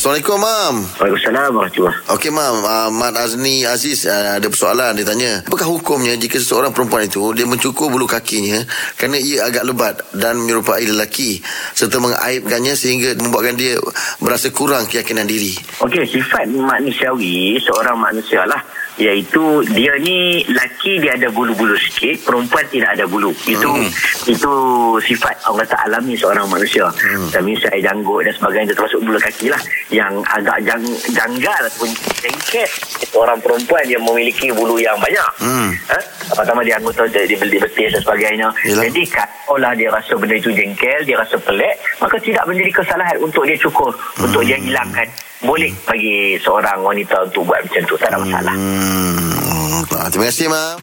Assalamualaikum, Mam. Waalaikumsalam warahmatullahi Okey, Mam. Uh, Mat Azni Aziz uh, ada persoalan. Dia tanya, apakah hukumnya jika seseorang perempuan itu dia mencukur bulu kakinya kerana ia agak lebat dan menyerupai lelaki serta mengaibkannya sehingga membuatkan dia berasa kurang keyakinan diri? Okey, sifat manusiawi seorang manusia lah iaitu dia ni laki dia ada bulu-bulu sikit perempuan tidak ada bulu itu Hmm. itu sifat orang kata alami seorang manusia Hmm. misal janggut dan sebagainya termasuk bulu kaki lah yang agak jang, janggal ataupun jengket orang perempuan yang memiliki bulu yang banyak Hmm. ha? pertama dia anggota dia, dia beli betis dan sebagainya Yelah. jadi kalaulah dia rasa benda itu jengkel dia rasa pelik maka tidak menjadi kesalahan untuk dia cukur untuk dia hilangkan boleh bagi seorang wanita untuk buat macam tu tak ada masalah Hmm. Terima kasih, Mam.